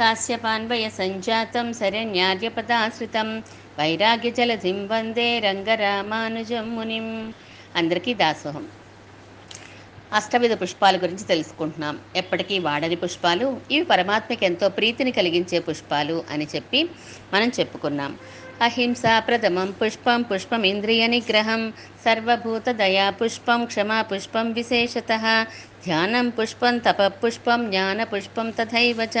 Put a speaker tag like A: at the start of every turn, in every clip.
A: కాశ్యపాన్వయ సంజాతం శరణ్యార్యపదాశ్రితం వైరాగ్యజలధిం వందే రంగరామానుజం మునిం అందరికీ దాసోహం. అష్టవిధ పుష్పాల గురించి తెలుసుకుంటున్నాం. ఎప్పటికీ వాడని పుష్పాలు ఇవి పరమాత్మకి ఎంతో ప్రీతిని కలిగించే పుష్పాలు అని చెప్పి మనం చెప్పుకున్నాం. అహింస ప్రథమం పుష్పం పుష్పం ఇంద్రియ నిగ్రహం సర్వభూత దయా పుష్పం క్షమా పుష్పం విశేషత ధ్యానం పుష్పం తపఃపుష్పం జ్ఞానపుష్పం తథైవ చ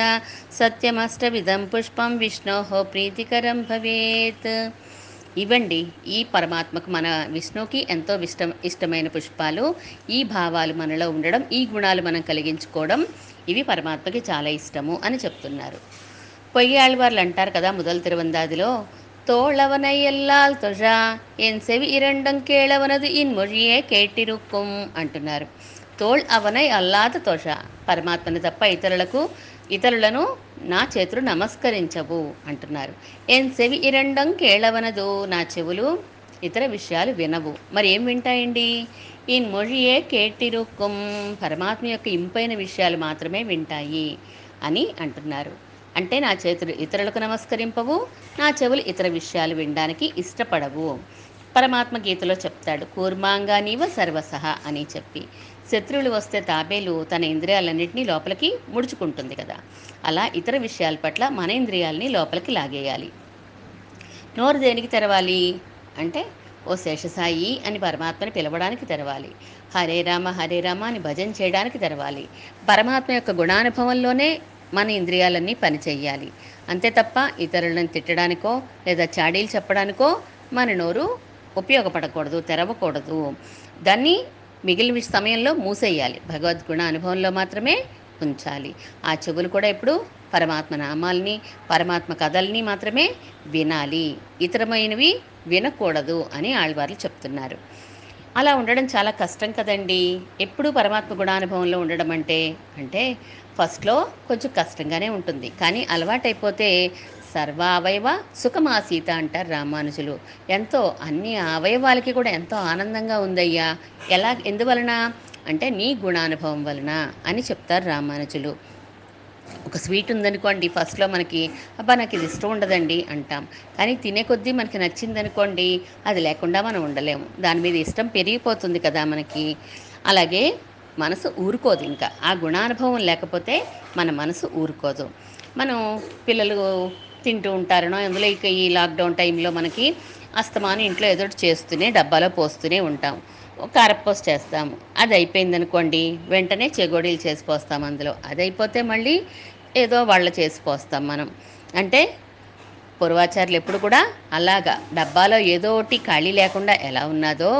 A: సత్యమష్టవిధం పుష్పం విష్ణోహో ప్రీతికరం భవేత్ ఇవ్వండి ఈ పరమాత్మకు మన విష్ణుకి ఎంతో ఇష్టం ఇష్టమైన పుష్పాలు ఈ భావాలు మనలో ఉండడం ఈ గుణాలు మనం కలిగించుకోవడం ఇవి పరమాత్మకి చాలా ఇష్టము అని చెప్తున్నారు. పొయ్యాళ్ళవార్లు అంటారు కదా మొదలు తిరువందాదిలో தோழவனை ఎల్లాల్ ఎన్ సెవి ఇరండం కేళవనదు ఇన్ మొరియే కేటిరుక్కుం అంటున్నారు. తోళ్ అవనై అల్లాద తోష. పరమాత్మని తప్ప ఇతరులకు ఇతరులను నా చేతులు నమస్కరించవు అంటున్నారు. ఏం సెవి ఇరండం కేళవనదు నా చెవులు ఇతర విషయాలు వినవు. మరి ఏం వింటాయండి? ఈ మొழிయే కేటిరుక్కుం పరమాత్మ యొక్క ఇంపైన విషయాలు మాత్రమే వింటాయి అని అంటున్నారు. అంటే నా చేతులు ఇతరులకు నమస్కరింపవు నా చెవులు ఇతర విషయాలు వినడానికి ఇష్టపడవు. పరమాత్మ గీతలో చెప్తాడు కూర్మాంగా నీవ సర్వసహ అని చెప్పి. శత్రువులు వస్తే తాబేలు తన ఇంద్రియాలన్నింటినీ లోపలికి ముడుచుకుంటుంది కదా. అలా ఇతర విషయాల పట్ల మన ఇంద్రియాలని లోపలికి లాగేయాలి. నోరు దేనికి తెరవాలి? అంటే ఓ శేషసాయి అని పరమాత్మని పిలవడానికి తెరవాలి. హరే రామ హరే రామ అని భజన చేయడానికి తెరవాలి. పరమాత్మ యొక్క గుణానుభవంలోనే మన ఇంద్రియాలన్నీ పనిచేయాలి. అంతే తప్ప ఇతరులను తిట్టడానికో లేదా చాడీలు చెప్పడానికో మన నోరు ఉపయోగపడకూడదు తెరవకూడదు. దాన్ని మిగిలిన సమయంలో మూసేయాలి. భగవద్గుణ అనుభవంలో మాత్రమే ఉంచాలి. ఆ చెవులు కూడా ఇప్పుడు పరమాత్మ నామాల్ని పరమాత్మ కథల్ని మాత్రమే వినాలి. ఇతరమైనవి వినకూడదు అని ఆళ్వార్లు చెప్తున్నారు. అలా ఉండడం చాలా కష్టం కదండి. ఎప్పుడు పరమాత్మ గుణానుభవంలో ఉండడం అంటే అంటే ఫస్ట్లో కొంచెం కష్టంగానే ఉంటుంది. కానీ అలవాటైపోతే సర్వ అవయవ సుఖమాసీత అంటారు రామానుజులు. ఎంతో అన్ని అవయవాలకి కూడా ఎంతో ఆనందంగా ఉందయ్యా. ఎలా ఎందువలన? అంటే నీ గుణానుభవం వలన అని చెప్తారు రామానుజులు. ఒక స్వీట్ ఉందనుకోండి ఫస్ట్లో మనకి అబ్బా నాకు ఇది ఇష్టం ఉండదండి అంటాం. కానీ తినే కొద్దీ మనకి నచ్చిందనుకోండి అది లేకుండా మనం ఉండలేము. దాని మీద ఇష్టం పెరిగిపోతుంది కదా మనకి. అలాగే మనసు ఊరుకోదు ఇంకా. ఆ గుణానుభవం లేకపోతే మన మనసు ఊరుకోదు. మనం పిల్లలు తింటూ ఉంటారనో అందులో ఇక ఈ లాక్డౌన్ టైంలో మనకి అస్తమానం ఇంట్లో ఏదో చేస్తూనే డబ్బాలో పోస్తూనే ఉంటాం. కారపోస్ట్ చేస్తాము. అది అయిపోయింది అనుకోండి వెంటనే చెగోడీలు చేసి పోస్తాం అందులో. అది అయిపోతే మళ్ళీ ఏదో వాళ్ళ చేసి పోస్తాం మనం. అంటే పూర్వాచారులు ఎప్పుడు కూడా అలాగా. డబ్బాలో ఏదో ఒకటి ఖాళీ లేకుండా ఎలా ఉన్నదో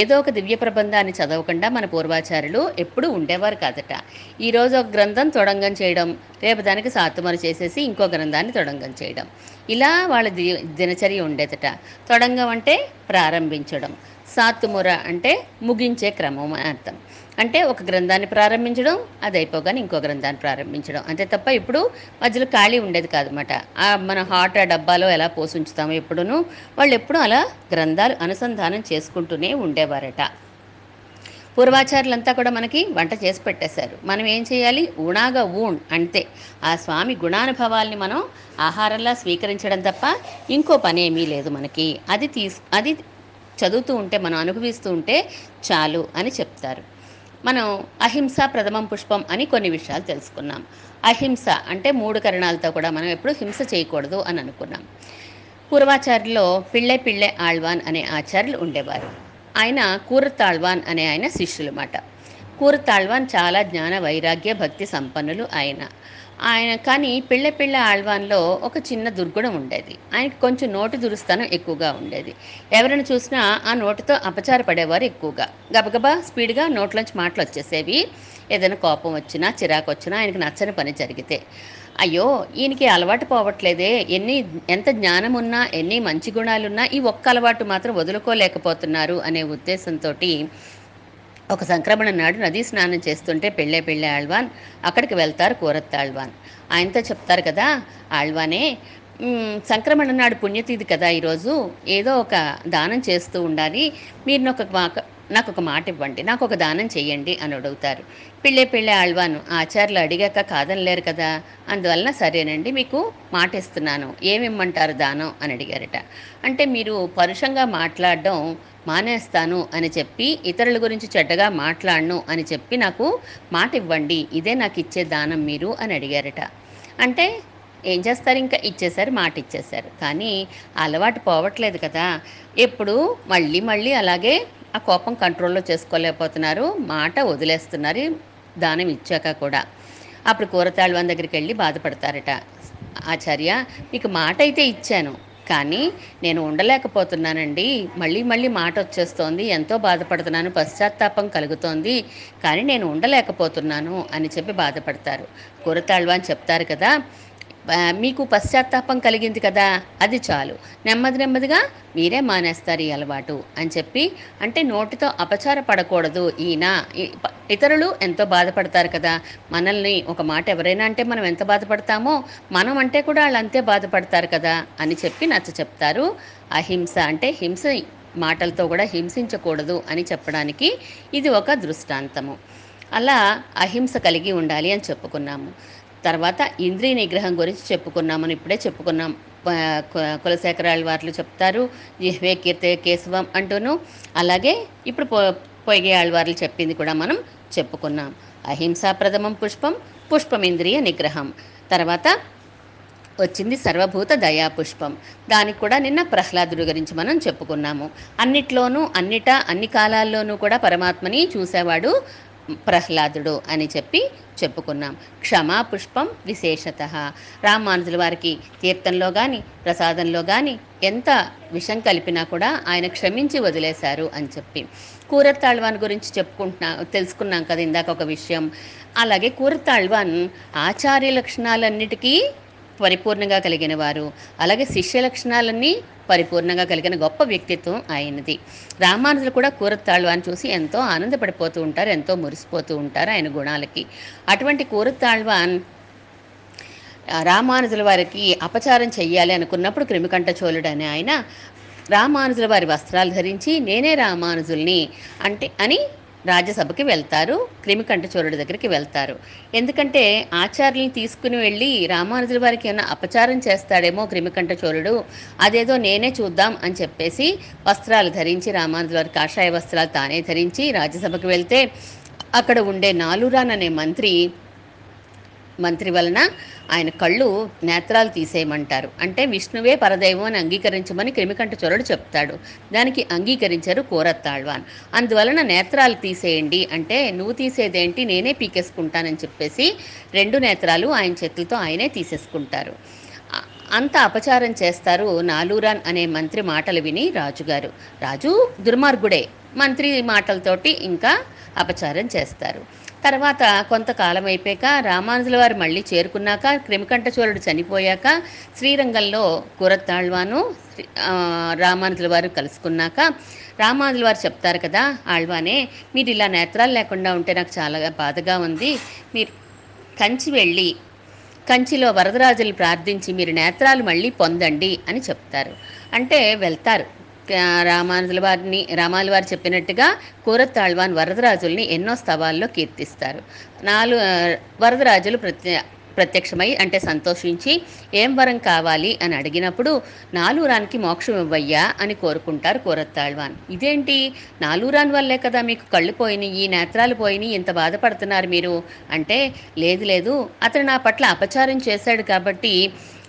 A: ఏదో ఒక దివ్య ప్రబంధాన్ని చదవకుండా మన పూర్వాచారులు ఎప్పుడూ ఉండేవారు కాదట. ఈరోజు ఒక గ్రంథం తొడంగం చేయడం రేపు దానికి సాతుమరు చేసేసి ఇంకో గ్రంథాన్ని తొడంగం చేయడం. ఇలా వాళ్ళ ది దినచర్య ఉండేదట. తొడంగం అంటే ప్రారంభించడం. సాతుముర అంటే ముగించే క్రమం అని అర్థం. అంటే ఒక గ్రంథాన్ని ప్రారంభించడం అది అయిపోగానే ఇంకో గ్రంథాన్ని ప్రారంభించడం. అంతే తప్ప ఇప్పుడు మధ్యలో ఖాళీ ఉండేది కాదన్నమాట. మన హాట్ ఆ డబ్బాలో ఎలా పోసి ఉంచుతామో ఎప్పుడును వాళ్ళు ఎప్పుడూ అలా గ్రంథాలు అనుసంధానం చేసుకుంటూనే ఉండేవారట. పూర్వాచారులంతా కూడా మనకి వంట చేసి పెట్టేశారు. మనం ఏం చేయాలి? ఊణాగా ఊణ్ అంతే. ఆ స్వామి గుణానుభవాల్ని మనం ఆహారంలా స్వీకరించడం తప్ప ఇంకో పని ఏమీ లేదు మనకి. అది తీసు అది చదువుతూ ఉంటే మనం అనుభవిస్తూ ఉంటే చాలు అని చెప్తారు. మనం అహింస ప్రథమం పుష్పం అని కొన్ని విషయాలు తెలుసుకున్నాం. అహింస అంటే మూడు కరణాలతో కూడా మనం ఎప్పుడు హింస చేయకూడదు అని అనుకున్నాం. పూర్వాచార్యులో పిళ్ళె పిళ్ళె ఆళ్వాన్ అనే ఆచార్యులు ఉండేవారు. ఆయన కూరతాళ్వాన్ అనే ఆయన శిష్యులు మాట కూరతాళ్వాన్ చాలా జ్ఞాన వైరాగ్య భక్తి సంపన్నులు ఆయన. ఆయన కానీ పిళ్ళ పిళ్ళ ఆళ్వాన్లో ఒక చిన్న దుర్గుణం ఉండేది. ఆయనకి కొంచెం నోటు దురుస్తానం ఎక్కువగా ఉండేది. ఎవరైనా చూసినా ఆ నోటితో అపచారపడేవారు ఎక్కువగా. గబగబా స్పీడ్గా నోట్లోంచి మాటలు వచ్చేసేవి. ఏదైనా కోపం వచ్చినా చిరాకు వచ్చినా ఆయనకు నచ్చని పని జరిగితే. అయ్యో ఈయనకి అలవాటు పోవట్లేదే. ఎన్ని ఎంత జ్ఞానం ఉన్నా ఎన్ని మంచి గుణాలున్నా ఈ ఒక్క అలవాటు మాత్రం వదులుకోలేకపోతున్నారు అనే ఉద్దేశంతో ఒక సంక్రమణ నాడు నదీ స్నానం చేస్తుంటే పెళ్ళే పెళ్ళే ఆళ్వాన్ అక్కడికి వెళ్తారు కూరత్ ఆళ్వాన్. ఆయనతో చెప్తారు కదా ఆళ్వానే సంక్రమణ నాడు పుణ్యతిథి కదా ఈరోజు ఏదో ఒక దానం చేస్తూ ఉండాలి. మీరు ఒక నాకు ఒక మాట ఇవ్వండి నాకు ఒక దానం చేయండి అని అడుగుతారు. పిళ్ళే పిళ్ళే ఆళ్వాను ఆచార్యులు అడిగాక కాదనలేరు కదా అందువలన సరేనండి మీకు మాట ఇస్తున్నాను ఏమిమ్మంటారు దానం అని అడిగారట. అంటే మీరు పరుషంగా మాట్లాడడం మానేస్తాను అని చెప్పి ఇతరుల గురించి చెడ్డగా మాట్లాడను అని చెప్పి నాకు మాట ఇవ్వండి ఇదే నాకు ఇచ్చే దానం మీరు అని అడిగారట. అంటే ఏం చేస్తారు? ఇంకా ఇచ్చేశారు మాట ఇచ్చేశారు. కానీ అలవాటు పోవట్లేదు కదా ఎప్పుడు మళ్ళీ మళ్ళీ అలాగే ఆ కోపం కంట్రోల్లో చేసుకోలేకపోతున్నారు. మాట వదిలేస్తున్నారు. దానం ఇచ్చాక కూడా. అప్పుడు కూరతాళ్వాన్ దగ్గరికి వెళ్ళి బాధపడతారట. ఆచార్య మీకు మాట అయితే ఇచ్చాను కానీ నేను ఉండలేకపోతున్నానండి. మళ్ళీ మళ్ళీ మాట వచ్చేస్తోంది. ఎంతో బాధపడుతున్నాను. పశ్చాత్తాపం కలుగుతోంది. కానీ నేను ఉండలేకపోతున్నాను అని చెప్పి బాధపడతారు. కూరతాళ్వాన్ చెప్తారు కదా మీకు పశ్చాత్తాపం కలిగింది కదా అది చాలు. నెమ్మది నెమ్మదిగా మీరే మానేస్తారు ఈ అలవాటు అని చెప్పి అంటే నోటితో అపచార పడకూడదు ఈయన ఇతరులు ఎంతో బాధపడతారు కదా. మనల్ని ఒక మాట ఎవరైనా అంటే మనం ఎంత బాధపడతామో మనం అంటే కూడా వాళ్ళు అంతే బాధపడతారు కదా అని చెప్పి నచ్చ చెప్తారు. అహింస అంటే హింస మాటలతో కూడా హింసించకూడదు అని చెప్పడానికి ఇది ఒక దృష్టాంతము. అలా అహింస కలిగి ఉండాలి అని చెప్పుకున్నాము. తర్వాత ఇంద్రియ నిగ్రహం గురించి చెప్పుకున్నామని ఇప్పుడే చెప్పుకున్నాం. కులశేఖరాల వార్లు చెప్తారు. జిహ్వే కీర్తే కేశవం అంటూను. అలాగే ఇప్పుడు పొ పొయ్గే ఆళ్వార్లు చెప్పింది కూడా మనం చెప్పుకున్నాం. అహింసా ప్రథమం పుష్పం పుష్పం ఇంద్రియ నిగ్రహం. తర్వాత వచ్చింది సర్వభూత దయా పుష్పం. దానికి కూడా నిన్న ప్రహ్లాదుడి గురించి మనం చెప్పుకున్నాము. అన్నిట్లోనూ అన్నిటా అన్ని కాలాల్లోనూ కూడా పరమాత్మని చూసేవాడు ప్రహ్లాదుడు అని చెప్పి చెప్పుకున్నాం. క్షమా పుష్పం విశేషత. రామానుజుల వారికి తీర్థంలో కానీ ప్రసాదంలో కానీ ఎంత విషం కలిపినా కూడా ఆయన క్షమించి వదిలేశారు అని చెప్పి. కూరతాళ్వాన్ గురించి చెప్పుకుంటున్నా తెలుసుకున్నాం కదా ఇందాక ఒక విషయం. అలాగే కూరతాళ్వాన్ ఆచార్య లక్షణాలన్నిటికీ పరిపూర్ణంగా కలిగిన వారు. అలాగే శిష్య లక్షణాలన్నీ పరిపూర్ణంగా కలిగిన గొప్ప వ్యక్తిత్వం ఆయనది. రామానుజులు కూడా కూరతాళ్వాన్ని చూసి ఎంతో ఆనందపడిపోతూ ఉంటారు ఎంతో మురిసిపోతూ ఉంటారు ఆయన గుణాలకి. అటువంటి కూరత్తాళ్వాన్ రామానుజుల వారికి అపచారం చెయ్యాలి అనుకున్నప్పుడు క్రిమికంఠ చోళుడు అనే ఆయన రామానుజుల వారి వస్త్రాలు ధరించి నేనే రామానుజుల్ని అంటే అని రాజ్యసభకి వెళ్తారు క్రిమికంఠ చోరుడి దగ్గరికి వెళ్తారు. ఎందుకంటే ఆచార్యుల్ని తీసుకుని వెళ్ళి రామానుజుల వారికి ఏమైనా అపచారం చేస్తాడేమో క్రిమికంఠ చోరుడు అదేదో నేనే చూద్దాం అని చెప్పేసి వస్త్రాలు ధరించి రామానుజుల వారి కాషాయ వస్త్రాలు తానే ధరించి రాజ్యసభకు వెళ్తే అక్కడ ఉండే నాలురాన్ అనే మంత్రి మంత్రి వలన ఆయన కళ్ళు నేత్రాలు తీసేయమంటారు. అంటే విష్ణువే పరదైవం అని అంగీకరించమని క్రిమికంఠ చొరడు చెప్తాడు. దానికి అంగీకరించారు కోరత్తాళ్వాన్. అందువలన నేత్రాలు తీసేయండి అంటే నువ్వు తీసేదేంటి నేనే పీకేసుకుంటానని చెప్పేసి రెండు నేత్రాలు ఆయన చేతులతో ఆయనే తీసేసుకుంటారు. అంత అపచారం చేస్తారు నాలూరాన్ అనే మంత్రి మాటలు విని రాజుగారు. రాజు దుర్మార్గుడే. మంత్రి మాటలతోటి ఇంకా అపచారం చేస్తారు. తర్వాత కొంతకాలం అయిపోయాక రామానుజుల వారు మళ్ళీ చేరుకున్నాక క్రిమికంఠచోళుడు చనిపోయాక శ్రీరంగంలో కూరత్తాళ్వాను రామానుజుల వారు కలుసుకున్నాక రామానుజుల వారు చెప్తారు కదా ఆళ్వానే మీరు ఇలా నేత్రాలు లేకుండా ఉంటే నాకు చాలా బాధగా ఉంది. మీరు కంచి వెళ్ళి కంచిలో వరదరాజులు ప్రార్థించి మీరు నేత్రాలు మళ్ళీ పొందండి అని చెప్తారు. అంటే వెళ్తారు. రామానుజుల వారిని రామాల వారు చెప్పినట్టుగా కూరత్తాళ్వాన్ వరదరాజుల్ని ఎన్నో స్థవాల్లో కీర్తిస్తారు. నాలుగు వరదరాజులు ప్రత్య ప్రత్యక్షమై అంటే సంతోషించి ఏం వరం కావాలి? అని అడిగినప్పుడు నాలురానికి మోక్షం ఇవ్వయ్యా అని కోరుకుంటారు కూరత్తాళ్వాన్. ఇదేంటి? నాలురాన్ వల్లే కదా మీకు కళ్ళు పోయినాయి నేత్రాలు పోయినాయి ఇంత బాధపడుతున్నారు మీరు? అంటే లేదు లేదు అతను నా పట్ల అపచారం చేశాడు కాబట్టి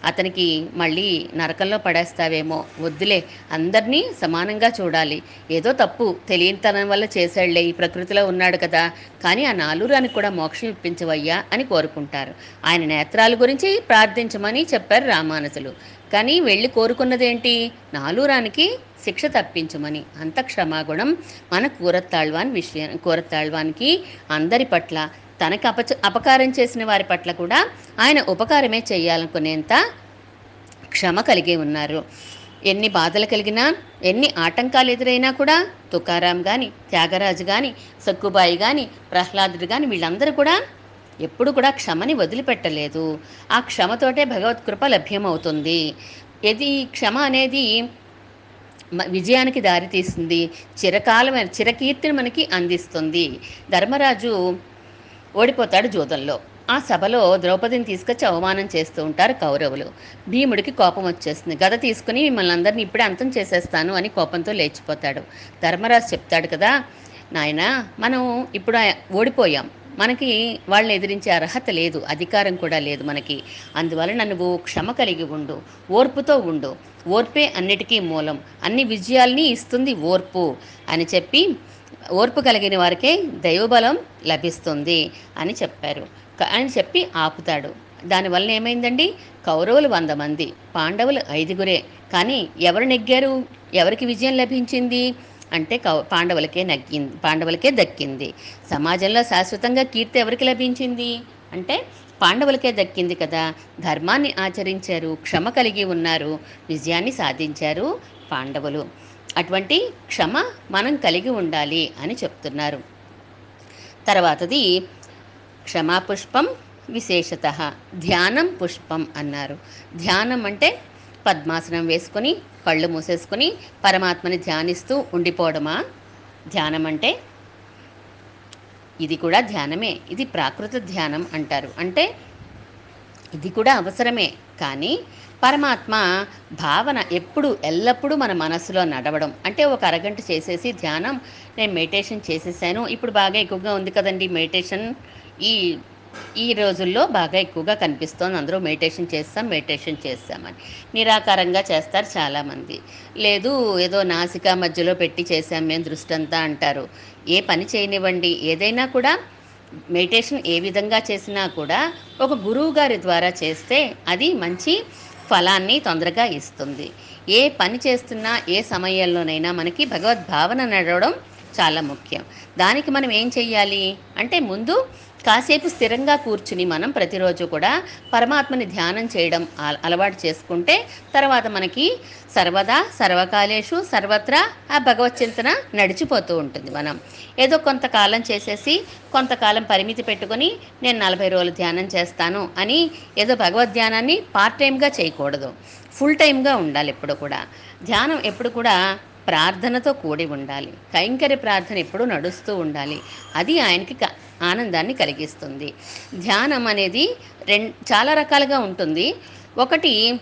A: అతనికి మళ్ళీ నరకంలో పడేస్తావేమో వద్దులే అందరినీ సమానంగా చూడాలి. ఏదో తప్పు తెలియనితనం వల్ల చేశాడులే ఈ ప్రకృతిలో ఉన్నాడు కదా. కానీ ఆ నాలురానికి కూడా మోక్షం ఇప్పించవయ్యా అని కోరుకుంటారు. ఆయన నేత్రాల గురించి ప్రార్థించమని చెప్పారు రామానుజులు. కానీ వెళ్ళి కోరుకున్నదేంటి? నాలురానికి శిక్ష తప్పించమని. అంత క్షమాగుణం మన కూరత్తాళ్వాన్ విషయం కూరత్తాళ్వానికి అందరి పట్ల తనకు అపచ అపకారం చేసిన వారి పట్ల కూడా ఆయన ఉపకారమే చేయాలనుకునేంత క్షమ కలిగి ఉన్నారు. ఎన్ని బాధలు కలిగినా ఎన్ని ఆటంకాలు ఎదురైనా కూడా తుకారాం కానీ త్యాగరాజు కానీ సక్కుబాయి కానీ ప్రహ్లాదుడు కానీ వీళ్ళందరూ కూడా ఎప్పుడు కూడా క్షమని వదిలిపెట్టలేదు. ఆ క్షమతోటే భగవత్ కృప లభ్యమవుతుంది. ఇది క్షమ అనేది విజయానికి దారితీస్తుంది. చిరకాలమైన చిరకీర్తిని మనకి అందిస్తుంది. ధర్మరాజు ఓడిపోతాడు జూదంలో. ఆ సభలో ద్రౌపదిని తీసుకొచ్చి అవమానం చేస్తూ ఉంటారు కౌరవులు. భీముడికి కోపం వచ్చేస్తుంది. గద తీసుకుని మిమ్మల్ని అందరినీ ఇప్పుడే అంతం చేసేస్తాను అని కోపంతో లేచిపోతాడు. ధర్మరాజు చెప్తాడు కదా నాయనా మనం ఇప్పుడు ఓడిపోయాం. మనకి వాళ్ళని ఎదిరించే అర్హత లేదు అధికారం కూడా లేదు మనకి. అందువలన నువ్వు క్షమ కలిగి ఉండు ఓర్పుతో ఉండు. ఓర్పే అన్నిటికీ మూలం. అన్ని విజయాల్ని ఇస్తుంది ఓర్పు అని చెప్పి ఓర్పు కలిగిన వారికే దైవబలం లభిస్తుంది అని చెప్పారు. అని చెప్పి ఆపుతాడు. దానివల్ల ఏమైందండి? కౌరవులు వంద మంది పాండవులు ఐదుగురే. కానీ ఎవరు నెగ్గారు? ఎవరికి విజయం లభించింది? అంటే కౌ పాండవులకే నగ్గింది పాండవులకే దక్కింది. సమాజంలో శాశ్వతంగా కీర్తి ఎవరికి లభించింది? అంటే పాండవులకే దక్కింది కదా. ధర్మాన్ని ఆచరించారు క్షమ కలిగి ఉన్నారు విజయాన్ని సాధించారు పాండవులు. అటువంటి క్షమ మనం కలిగి ఉండాలి అని చెప్తున్నారు. తర్వాతది క్షమాపుష్పం విశేషత ధ్యానం పుష్పం అన్నారు. ధ్యానం అంటే పద్మాసనం వేసుకొని కళ్ళు మూసేసుకొని పరమాత్మని ధ్యానిస్తూ ఉండిపోవడమా? ధ్యానం అంటే ఇది కూడా ధ్యానమే. ఇది ప్రాకృత ధ్యానం అంటారు. అంటే ఇది కూడా అవసరమే. కానీ పరమాత్మ భావన ఎప్పుడు ఎల్లప్పుడూ మన మనసులో నడవడం. అంటే ఒక అరగంట చేసేసి ధ్యానం నేను మెడిటేషన్ చేసేసాను. ఇప్పుడు బాగా ఎక్కువగా ఉంది కదండి మెడిటేషన్. ఈ ఈ రోజుల్లో బాగా ఎక్కువగా కనిపిస్తోంది. అందరూ మెడిటేషన్ చేస్తాం మెడిటేషన్ చేస్తామని. నిరాకారంగా చేస్తారు చాలామంది. లేదు ఏదో నాసికా మధ్యలో పెట్టి చేసాం మేము దృష్టి అంతా అంటారు. ఏ పని చేయనివ్వండి. ఏదైనా కూడా మెడిటేషన్ ఏ విధంగా చేసినా కూడా ఒక గురువు గారి ద్వారా చేస్తే అది మంచి ఫలాన్ని తొందరగా ఇస్తుంది. ఏ పని చేస్తున్నా ఏ సమయంలోనైనా మనకి భగవద్భావన నడవడం చాలా ముఖ్యం. దానికి మనం ఏం చెయ్యాలి? అంటే ముందు కాసేపు స్థిరంగా కూర్చుని మనం ప్రతిరోజు కూడా పరమాత్మని ధ్యానం చేయడం అల- అలవాటు చేసుకుంటే తర్వాత మనకి సర్వదా సర్వకాలేషు సర్వత్రా ఆ భగవచ్చింతన నడిచిపోతూ ఉంటుంది మనం. ఏదో కొంతకాలం చేసేసి కొంతకాలం పరిమితి పెట్టుకొని నేను నలభై రోజులు ధ్యానం చేస్తాను అని ఏదో భగవద్ ధ్యానాన్ని పార్ట్ టైంగా చేయకూడదు. ఫుల్ టైంగా ఉండాలి ఎప్పుడు కూడా. ధ్యానం ఎప్పుడు కూడా ప్రార్థనతో కూడి ఉండాలి. కైంకర్య ప్రార్థన ఎప్పుడూ నడుస్తూ ఉండాలి. అది ఆయనకి క- ఆనందాన్ని కలిగిస్తుంది. ధ్యానం అనేది రెం చాలా రకాలుగా ఉంటుంది. ఒకటి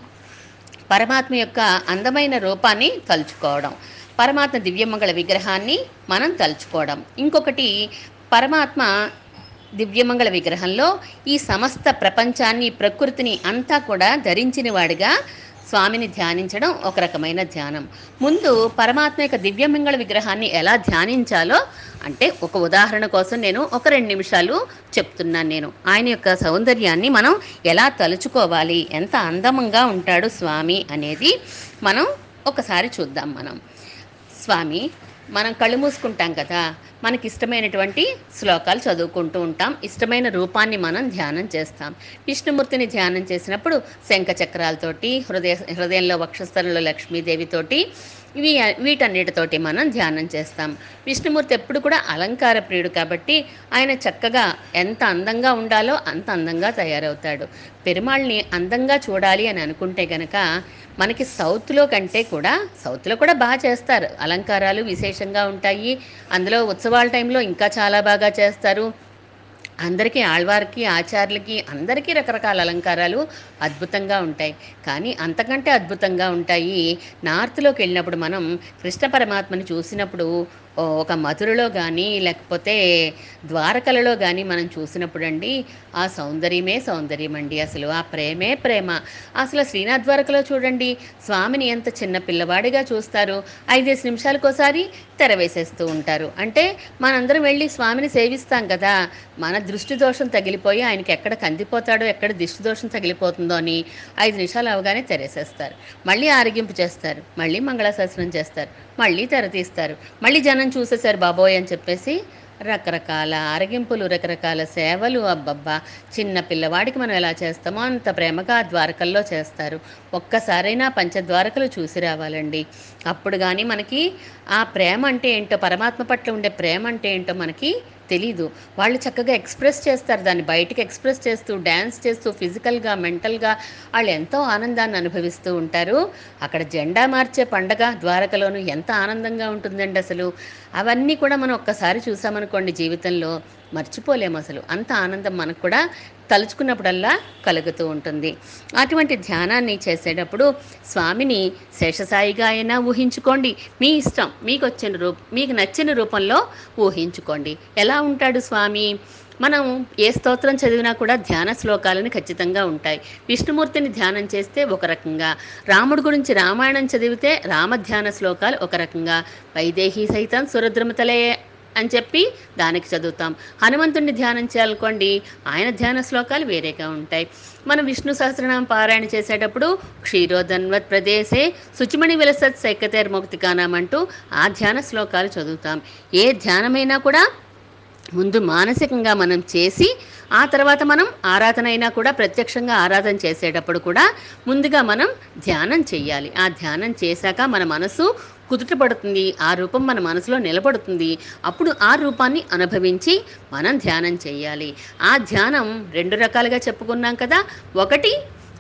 A: పరమాత్మ యొక్క అందమైన రూపాన్ని తలుచుకోవడం. పరమాత్మ దివ్యమంగళ విగ్రహాన్ని మనం తలుచుకోవడం. ఇంకొకటి పరమాత్మ దివ్యమంగళ విగ్రహంలో ఈ సమస్త ప్రపంచాన్ని ప్రకృతిని అంతా కూడా ధరించిన వాడిగా స్వామిని ధ్యానించడం ఒక రకమైన ధ్యానం. ముందు పరమాత్మ యొక్క దివ్యమంగళ విగ్రహాన్ని ఎలా ధ్యానించాలో అంటే ఒక ఉదాహరణ కోసం నేను ఒక రెండు నిమిషాలు చెప్తున్నాను నేను. ఆయన యొక్క సౌందర్యాన్ని మనం ఎలా తలుచుకోవాలి ఎంత అందమంగా ఉంటాడు స్వామి అనేది మనం ఒకసారి చూద్దాం మనం. స్వామి మనం కళ్ళు మూసుకుంటాం కదా మనకి ఇష్టమైనటువంటి శ్లోకాలు చదువుకుంటూ ఉంటాం. ఇష్టమైన రూపాన్ని మనం ధ్యానం చేస్తాం. విష్ణుమూర్తిని ధ్యానం చేసినప్పుడు శంఖ చక్రాలతోటి హృదయ హృదయంలో వక్షస్థలంలో లక్ష్మీదేవితోటి ఇవి వీటన్నిటితోటి మనం ధ్యానం చేస్తాం. విష్ణుమూర్తి ఎప్పుడు కూడా అలంకార ప్రియుడు కాబట్టి ఆయన చక్కగా ఎంత అందంగా ఉండాలో అంత అందంగా తయారవుతాడు. పెరుమాళ్ళని అందంగా చూడాలి అని అనుకుంటే గనక మనకి సౌత్లో కంటే కూడా సౌత్లో కూడా బాగా చేస్తారు. అలంకారాలు విశేషంగా ఉంటాయి. అందులో ఉత్సవాల టైంలో ఇంకా చాలా బాగా చేస్తారు. అందరికీ ఆళ్వారికి ఆచార్యులకి అందరికీ రకరకాల అలంకారాలు అద్భుతంగా ఉంటాయి. కానీ అంతకంటే అద్భుతంగా ఉంటాయి నార్త్లోకి వెళ్ళినప్పుడు మనం కృష్ణ పరమాత్మని చూసినప్పుడు ఒక మధురలో కానీ లేకపోతే ద్వారకలలో కానీ మనం చూసినప్పుడు అండి ఆ సౌందర్యమే సౌందర్యం అండి అసలు ఆ ప్రేమే ప్రేమ. అసలు శ్రీనాథ్ ద్వారకలో చూడండి స్వామిని ఎంత చిన్న పిల్లవాడిగా చూస్తారు ఐదేసి నిమిషాలకోసారి తెర వేసేస్తూ ఉంటారు. అంటే మనందరం వెళ్ళి స్వామిని సేవిస్తాం కదా మన దృష్టి దోషం తగిలిపోయి ఆయనకి ఎక్కడ కందిపోతాడో ఎక్కడ దృష్టి దోషం తగిలిపోతుందో అని ఐదు నిమిషాలు అవగానే తెరేసేస్తారు. మళ్ళీ ఆరగింపు చేస్తారు. మళ్ళీ మంగళాశాసనం చేస్తారు. మళ్ళీ తెర తీస్తారు. మళ్ళీ జనం చూసేశారు బాబోయ్ అని చెప్పేసి రకరకాల ఆరగింపులు రకరకాల సేవలు. అబ్బబ్బా! చిన్న పిల్లవాడికి మనం ఎలా చేస్తామో అంత ప్రేమగా ఆ ద్వారకల్లో చేస్తారు. ఒక్కసారైనా పంచద్వారకలు చూసి రావాలండి. అప్పుడు కానీ మనకి ఆ ప్రేమ అంటే ఏంటో పరమాత్మ పట్ల ఉండే ప్రేమ అంటే ఏంటో మనకి తెలీదు. వాళ్ళు చక్కగా ఎక్స్ప్రెస్ చేస్తారు. దాన్ని బయటికి ఎక్స్ప్రెస్ చేస్తూ డ్యాన్స్ చేస్తూ ఫిజికల్గా మెంటల్గా వాళ్ళు ఎంతో ఆనందాన్ని అనుభవిస్తూ ఉంటారు. అక్కడ జెండా మార్చే పండగ ద్వారకలోను ఎంత ఆనందంగా ఉంటుందండి అసలు. అవన్నీ కూడా మనం ఒక్కసారి చూసామనుకోండి జీవితంలో. మర్చిపోలేము అసలు. అంత ఆనందం మనకు కూడా తలుచుకున్నప్పుడల్లా కలుగుతూ ఉంటుంది. అటువంటి ధ్యానాన్ని చేసేటప్పుడు స్వామిని శేషసాయిగా అయినా ఊహించుకోండి. మీ ఇష్టం మీకు వచ్చిన రూప మీకు నచ్చిన రూపంలో ఊహించుకోండి. ఎలా ఉంటాడు స్వామి? మనం ఏ స్తోత్రం చదివినా కూడా ధ్యాన శ్లోకాలని ఖచ్చితంగా ఉంటాయి. విష్ణుమూర్తిని ధ్యానం చేస్తే ఒక రకంగా రాముడి గురించి రామాయణం చదివితే రామధ్యాన శ్లోకాలు ఒక రకంగా వైదేహి సైతం సురద్రమతలే అని చెప్పి దానికి చదువుతాం. హనుమంతుడిని ధ్యానం చేయాలనుకోండి ఆయన ధ్యాన శ్లోకాలు వేరేగా ఉంటాయి. మనం విష్ణు సహస్రనామ పారాయణ చేసేటప్పుడు క్షీరోధన్వత్ ప్రదేశే శుచిమణి విలసత్ సైకతేర్ముక్తికానం అంటూ ఆ ధ్యాన శ్లోకాలు చదువుతాం. ఏ ధ్యానమైనా కూడా ముందు మానసికంగా మనం చేసి ఆ తర్వాత మనం ఆరాధన అయినా కూడా ప్రత్యక్షంగా ఆరాధన చేసేటప్పుడు కూడా ముందుగా మనం ధ్యానం చేయాలి ఆ ధ్యానం చేశాక మన మనసు కుదుటపడుతుంది ఆ రూపం మన మనసులో నిలబడుతుంది. అప్పుడు ఆ రూపాన్ని అనుభవించి మనం ధ్యానం చేయాలి ఆ ధ్యానం రెండు రకాలుగా చెప్పుకున్నాం కదా ఒకటి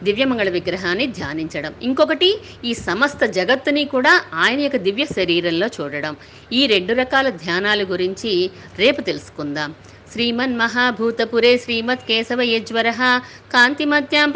A: దివ్యమంగళ విగ్రహాన్ని ధ్యానించడం. ఇంకొకటి ఈ సమస్త జగత్తుని కూడా ఆయన యొక్క దివ్య శరీరంలో చూడడం. ఈ రెండు రకాల ధ్యానాల గురించి రేపు తెలుసుకుందాం. శ్రీమన్ మహాభూతపురే శ్రీమత్ కేశవ యజ్వర కాంతిమత్యాం